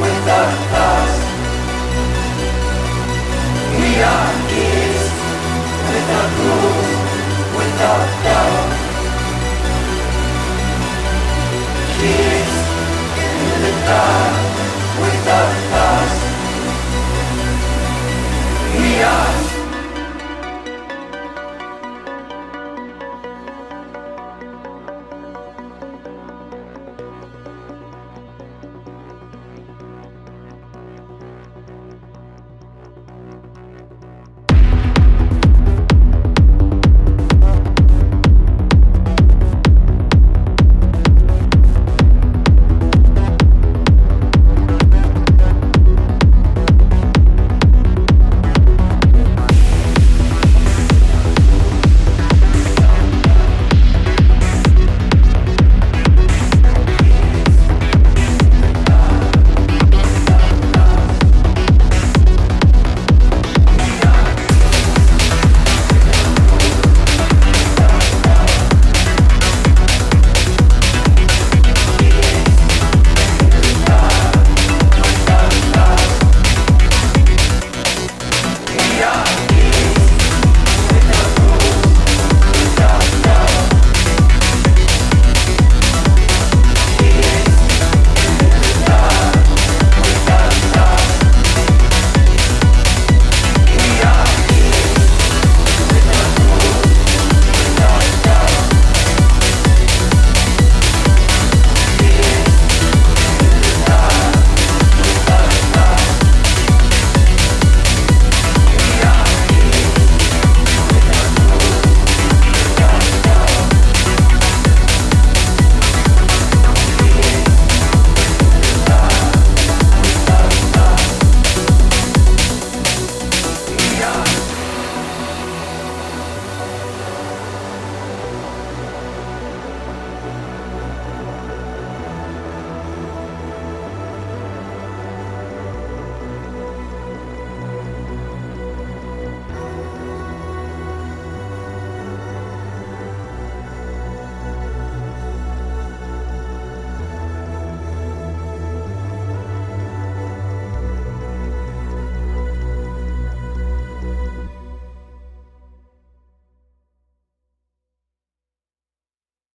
without us. We are kids without rules, without doubt. Kids in the dark without.